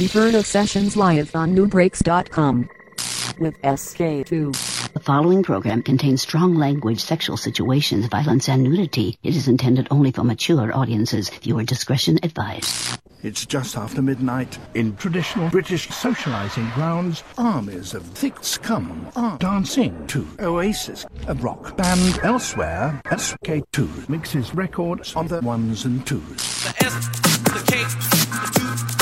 Inferno Sessions live on nubreaks.com with SK2. The following program contains strong language, sexual situations, violence, and nudity. It is intended only for mature audiences. Viewer discretion advised. It's just after midnight. In traditional British socializing grounds, armies of thick scum are dancing to Oasis, a rock band elsewhere. SK2 mixes records on the ones and twos. The S, the K, the two,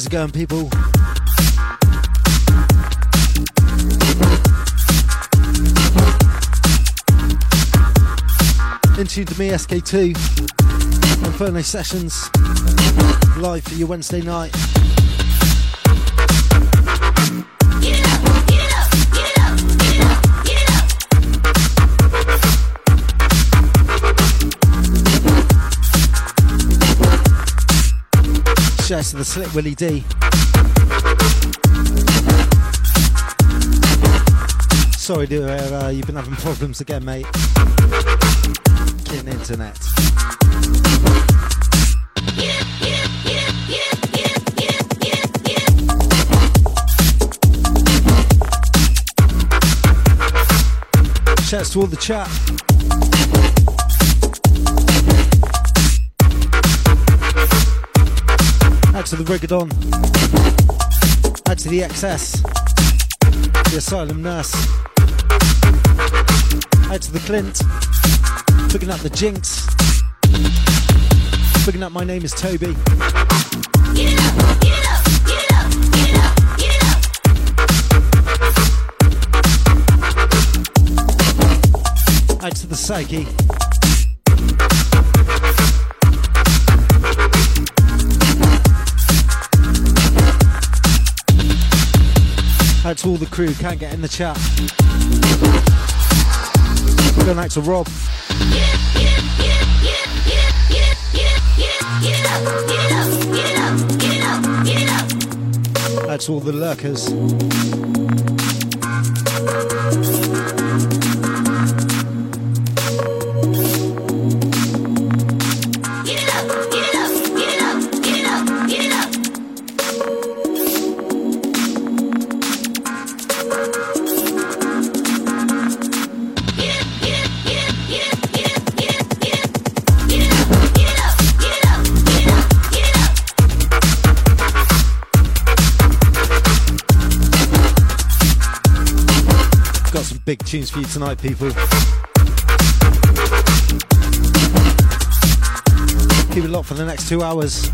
How's it going, people? Into the me SK2 Inferno Sessions live for your Wednesday night. Shouts to the Slick Willie D. Sorry to hear uh, you've been having problems again, mate. Getting internet. Shouts to all the chat. To the Rigadon. Out to the XS. The Asylum Nurse. Out to the Clint. Picking up the Jinx. Picking up My Name is Toby. Out to the Psyche. Out to all the crew, can't get in the chat. Going out to Rob. To all the lurkers. Tunes for you tonight, people. Keep it locked for the next two hours.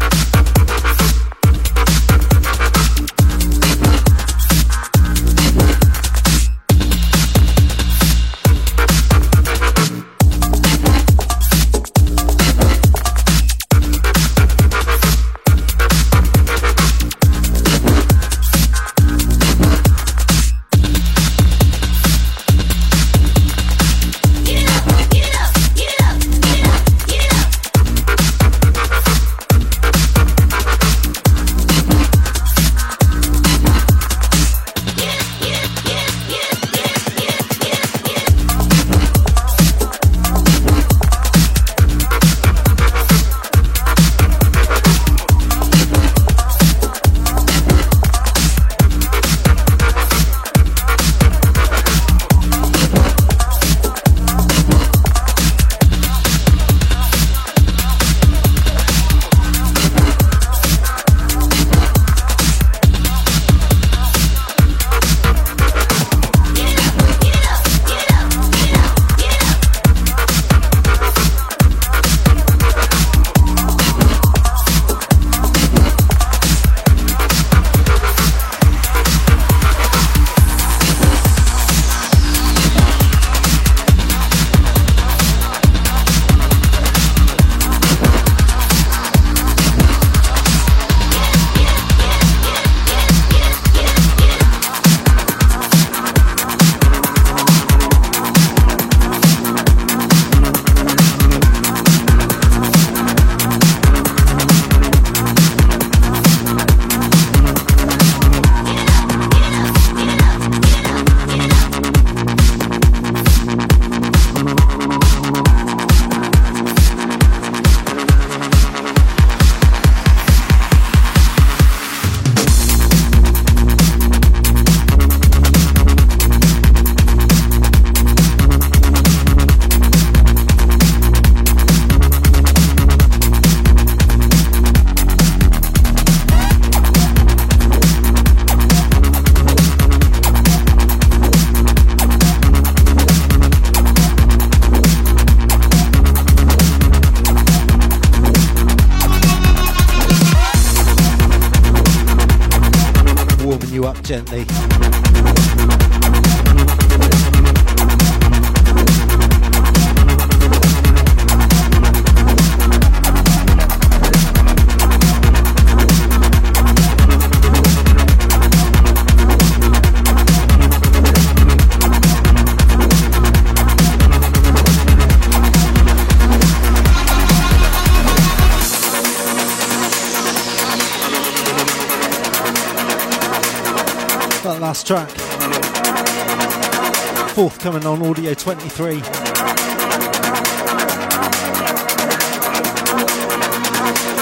Forthcoming on Audio 23.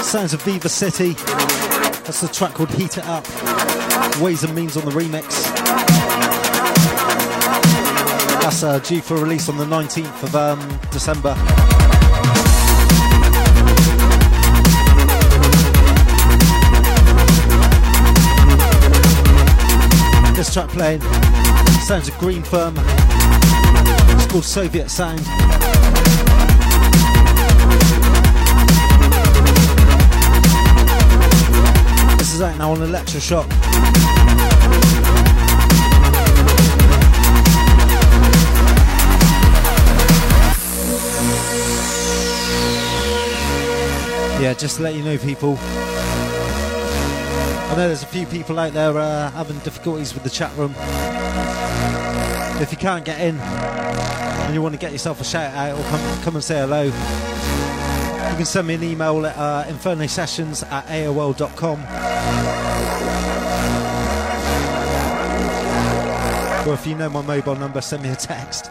Sounds of Viva City. That's the track called Heat It Up. Ways and Means on the remix. That's uh, due for release on the 19th of um, December. This track playing sounds of Green Firm. It's called Soviet Sound. This is out now on Electroshock. Yeah, just to let you know, people. I know there's a few people out there uh, having difficulties with the chat room. If you can't get in and you want to get yourself a shout out or come, come and say hello, you can send me an email at uh, infernosessions at AOL.com. Or if you know my mobile number, send me a text.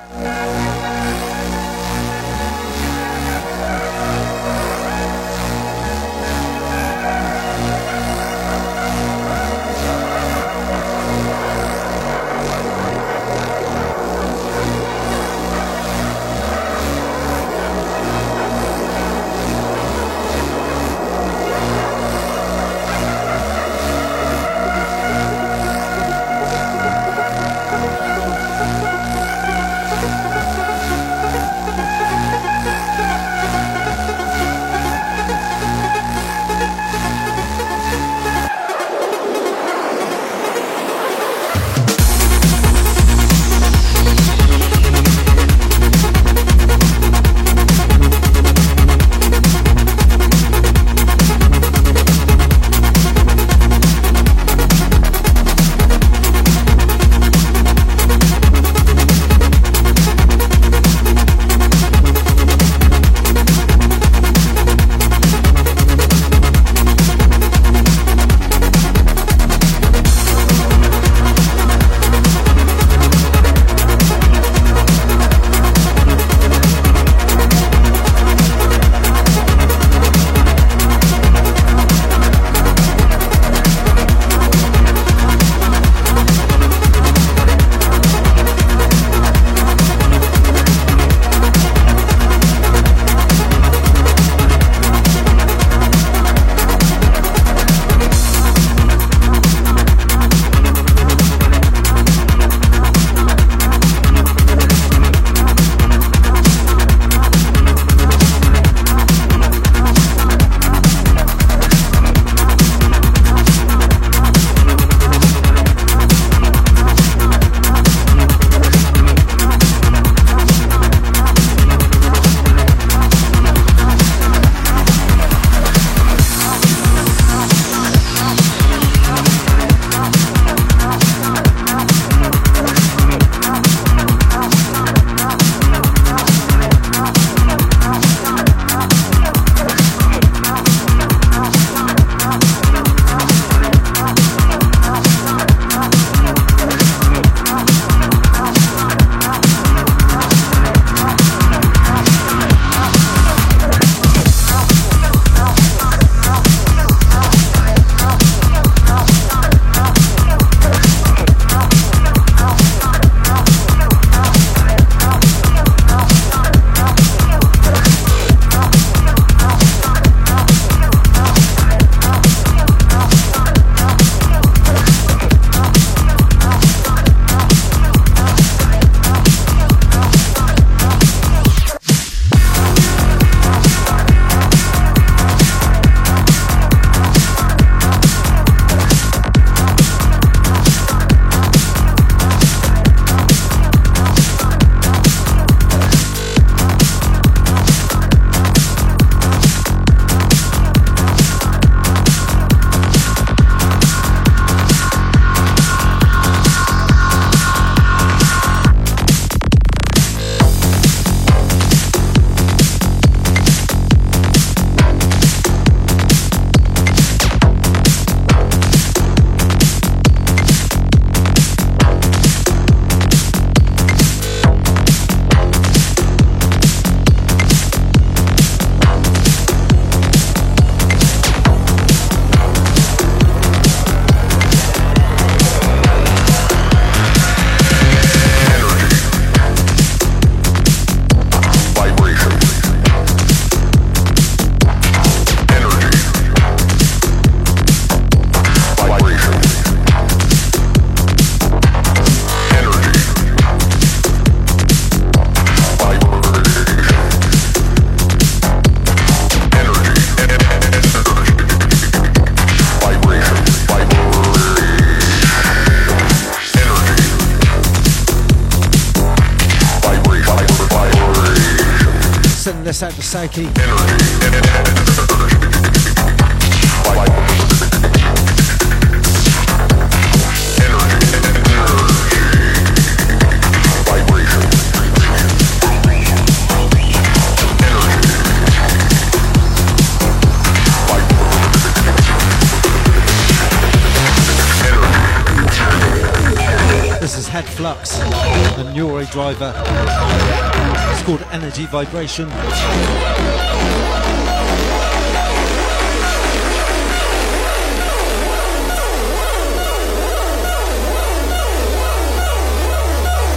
energy, vibration.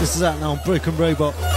This is out now on Broken Robot.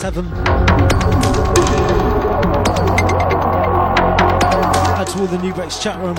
seven. Add to all the Nubreaks chat room.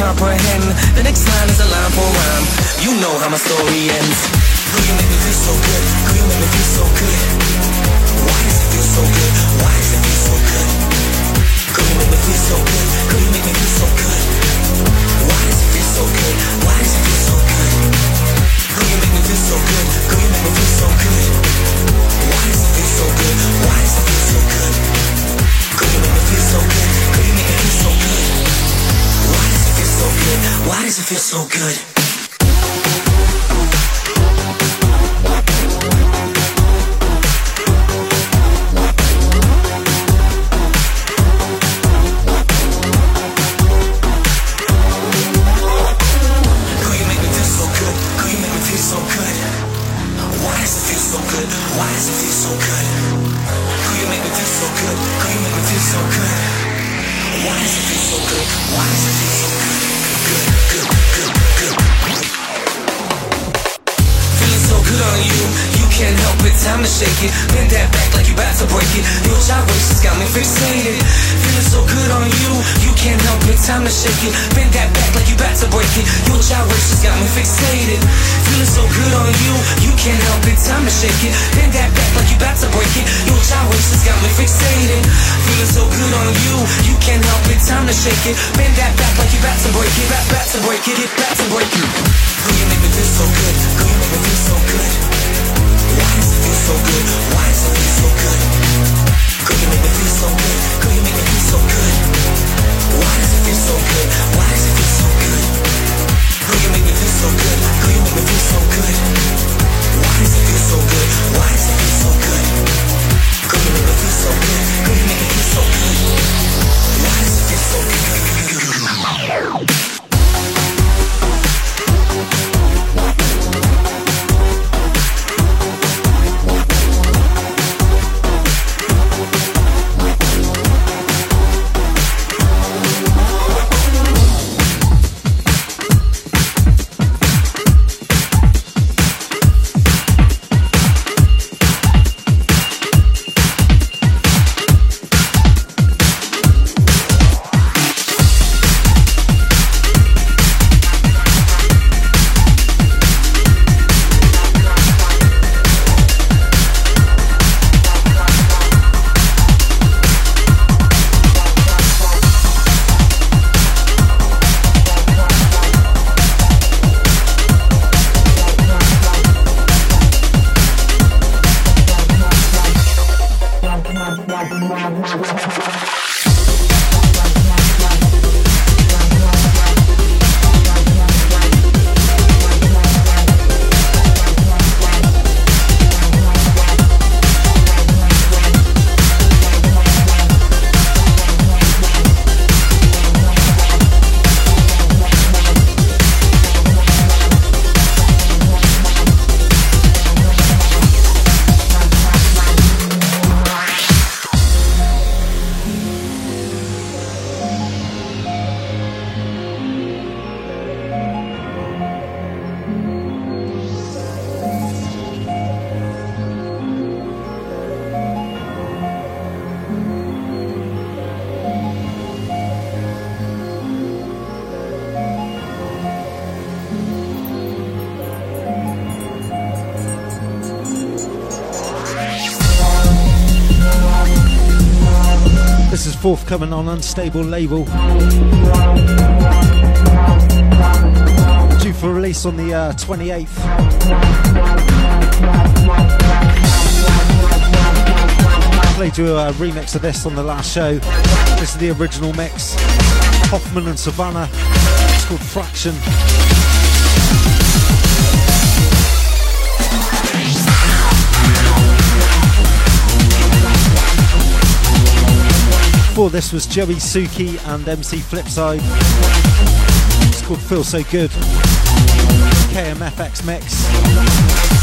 Comprehend. The next line is a line for rhyme. You know how my story ends. Girl, you make me feel so good. Girl, you make me feel so good. Why does it feel so good? Why does it feel so good? Girl, you make me feel so good. Girl, you make me feel so good. Why does it feel so good? Why does it feel so good? Girl, you make me feel so good. Girl, you make me feel so good. Why does it feel so good? Why does it feel so good? Girl, you make me feel so good. Girl, you make me feel so good. So good? Why does it feel so good? Fixated. Feeling so good on you, you can't help it. Time to shake it. Bend that back like you about to break it. Your gyrations got me fixated. Feeling so good on you, you can't help it. Time to shake it. Bend that back like you about to break it. Your gyrations got me fixated. Feeling so good on you, you can't help it. Time to shake it. Bend that back like you about to break it. Back, back to break it. Get back to break it. Forthcoming on Unstable label. Due for release on the uh, 28th. Played you a remix of this on the last show. This is the original mix. Hoffman and Savannah. It's called Fraction. Before this was Joey Suki and MC Flipside. It's called Feel So Good. KMFX mix.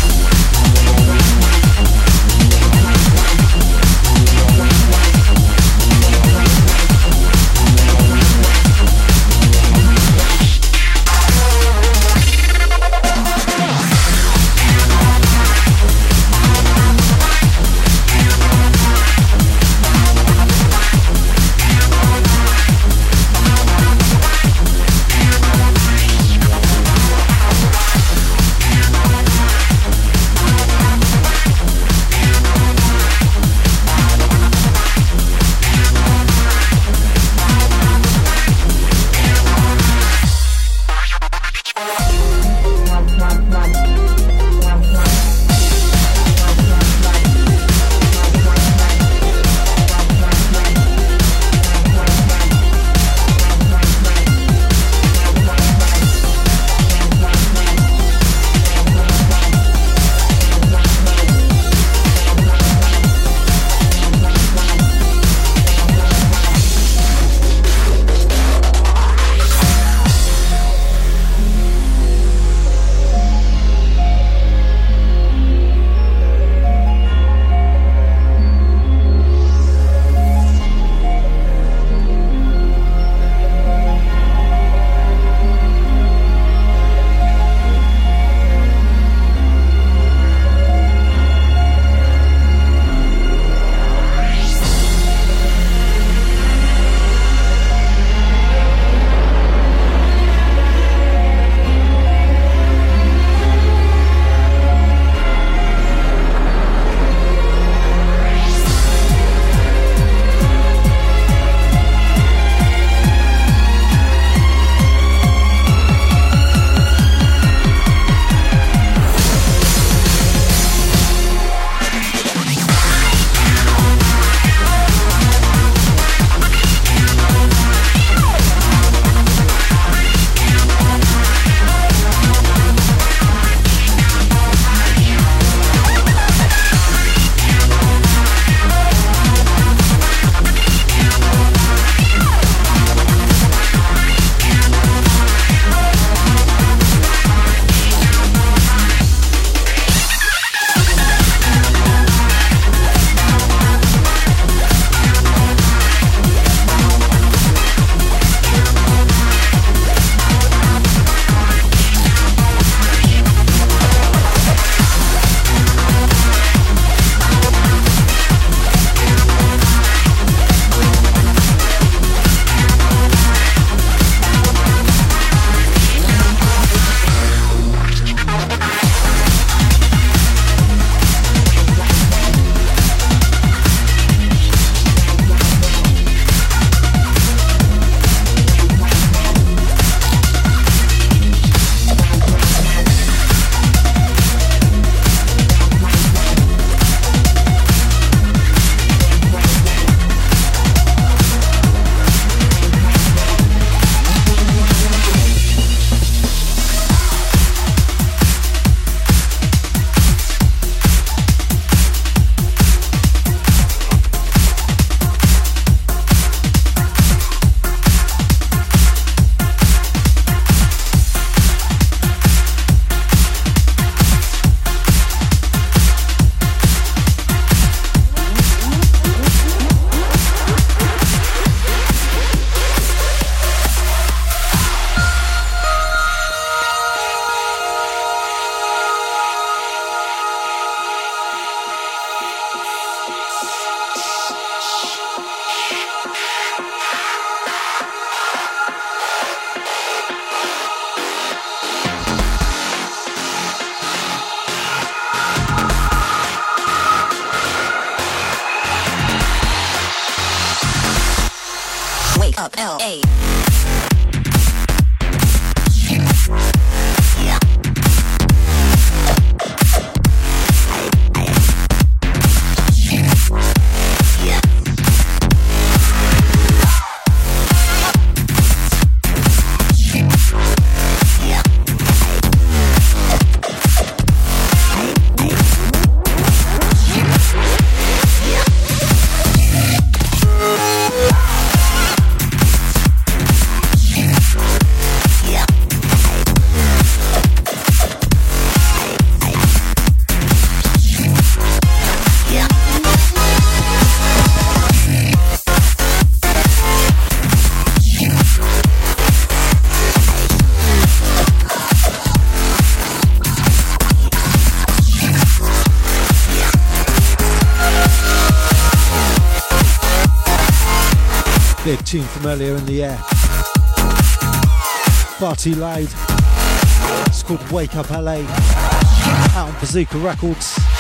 Earlier in the year. Far too loud. It's called Wake Up LA. Out on Bazooka Records.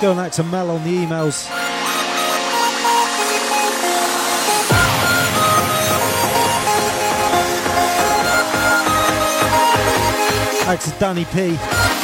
Going out to Mel on the emails. Out to Danny P.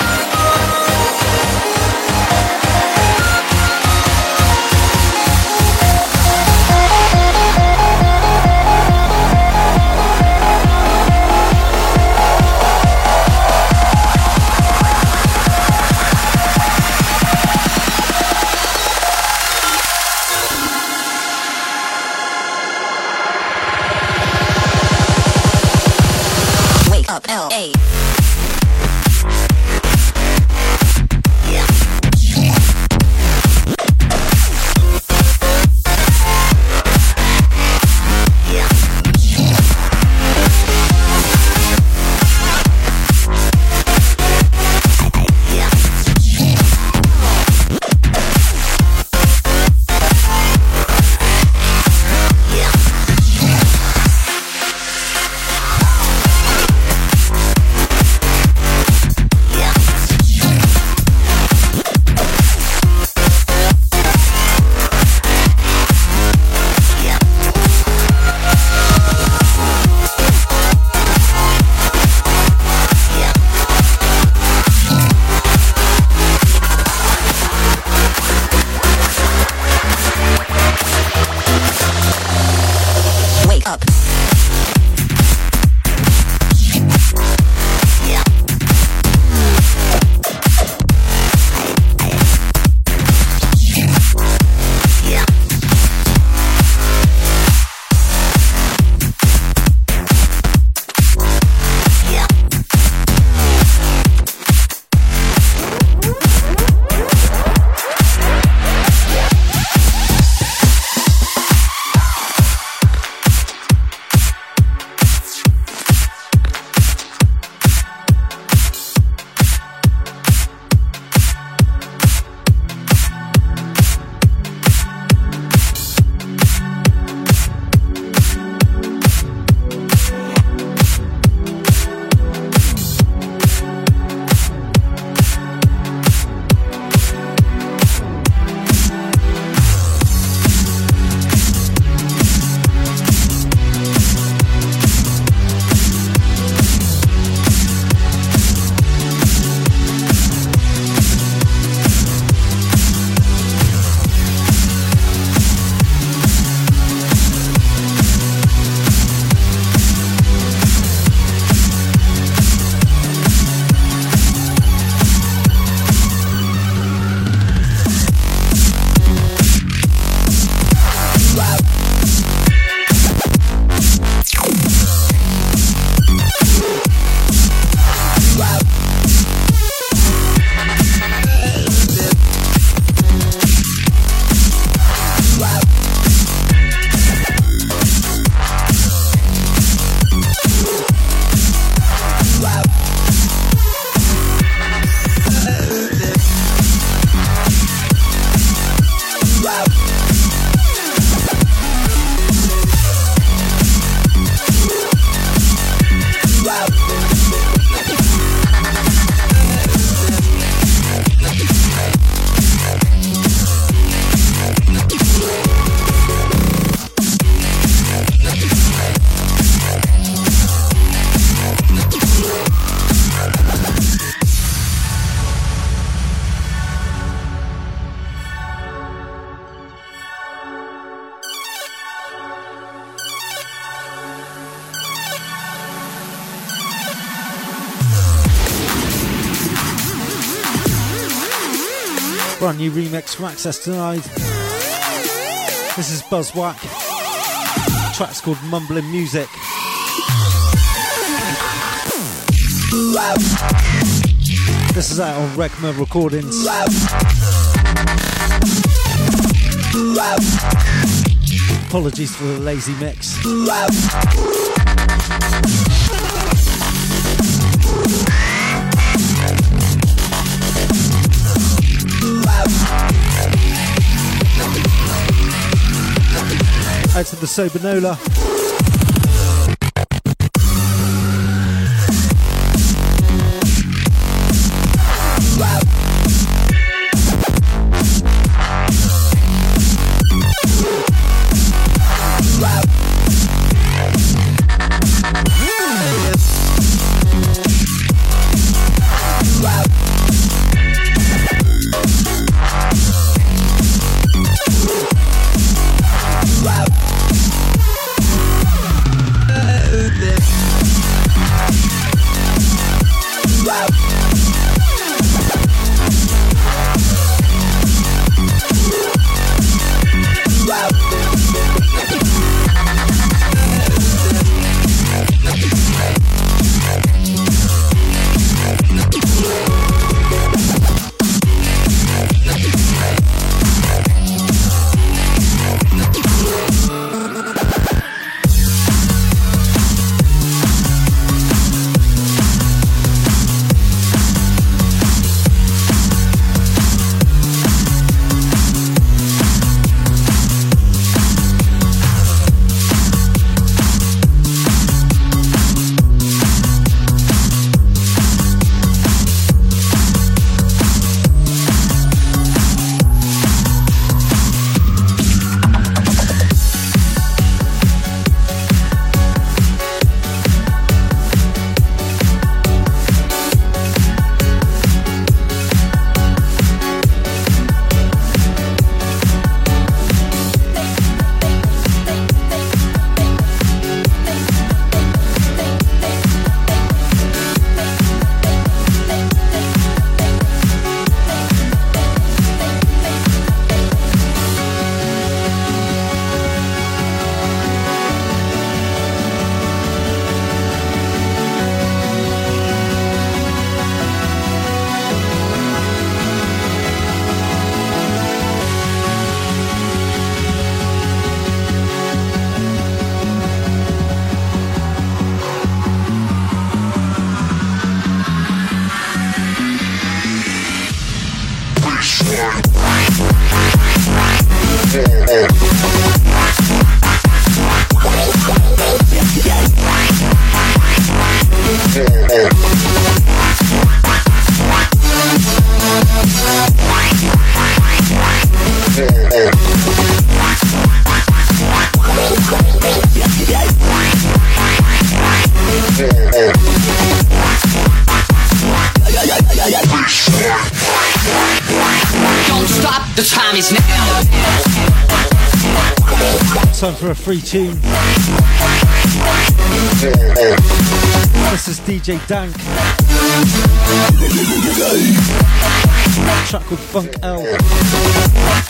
new remix from Access Denied. This is Buzzwhack. The track's called Mumbling Music. This is out on Rekma Recordings. Apologies for the lazy mix. Out to the Sobernola. The time is now. Time for a free tune. This is DJ Dank. track called Funk L.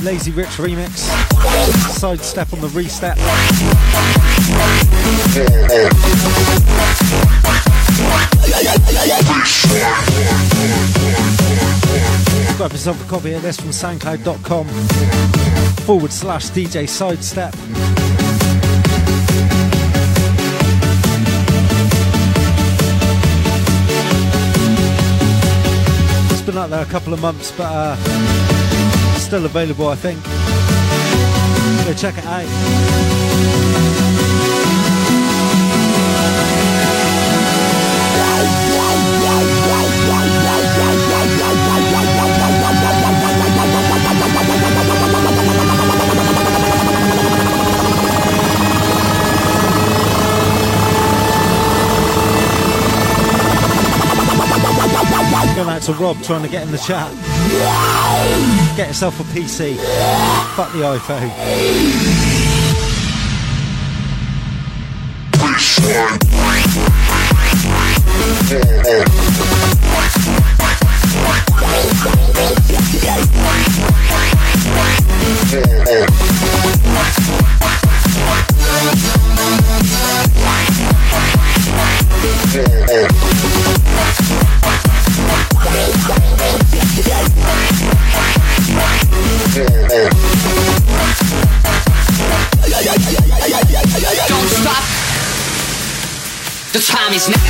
Lazy Rich remix. Sidestep on the restep. Grab yourself a copy of this from soundcloud.com forward slash DJ Sidestep. It's been out there a couple of months, but uh, still available, I think. Go check it out. Going out to Rob trying to get in the chat. Get yourself a PC. Fuck the iPhone. time is now.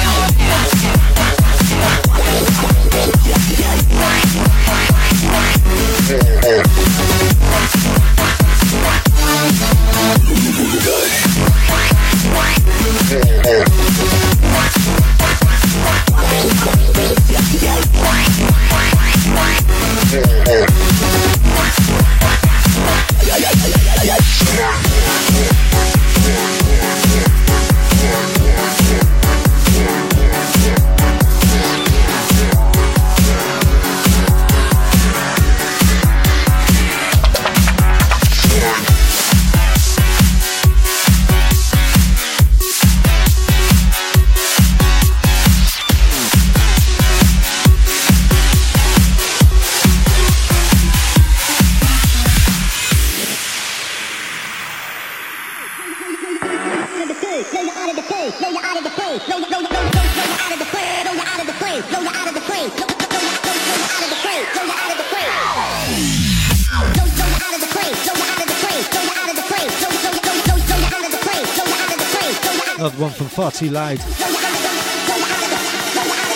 Another one from Far Too Loud.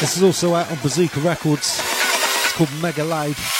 This is also out on Bazooka Records. It's called Mega Loud.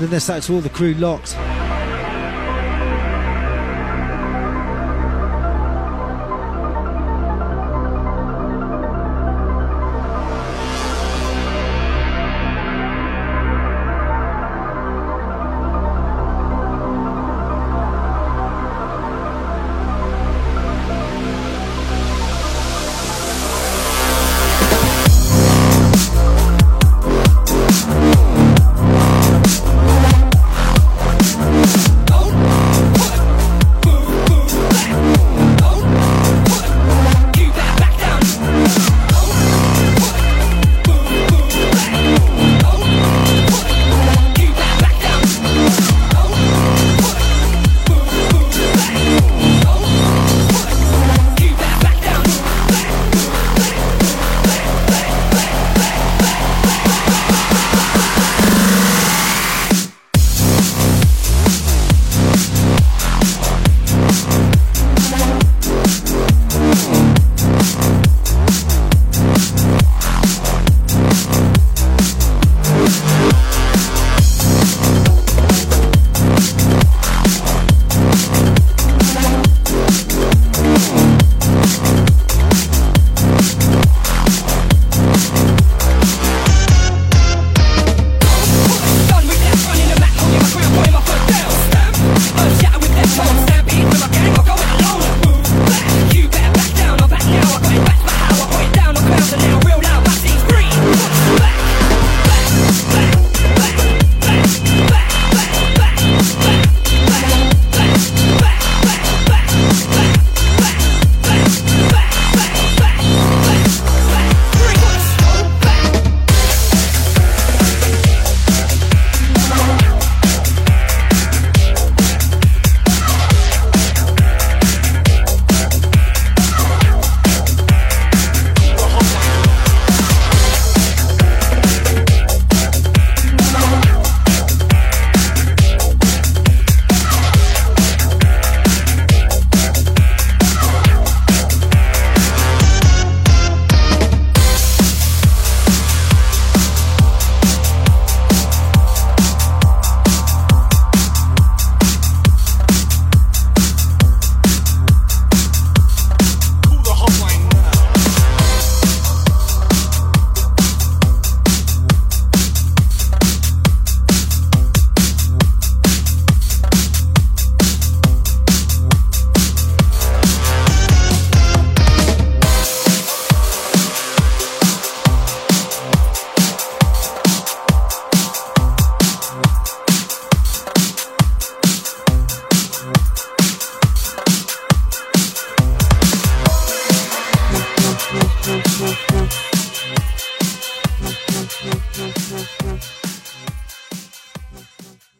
And they're so to all the crew locked.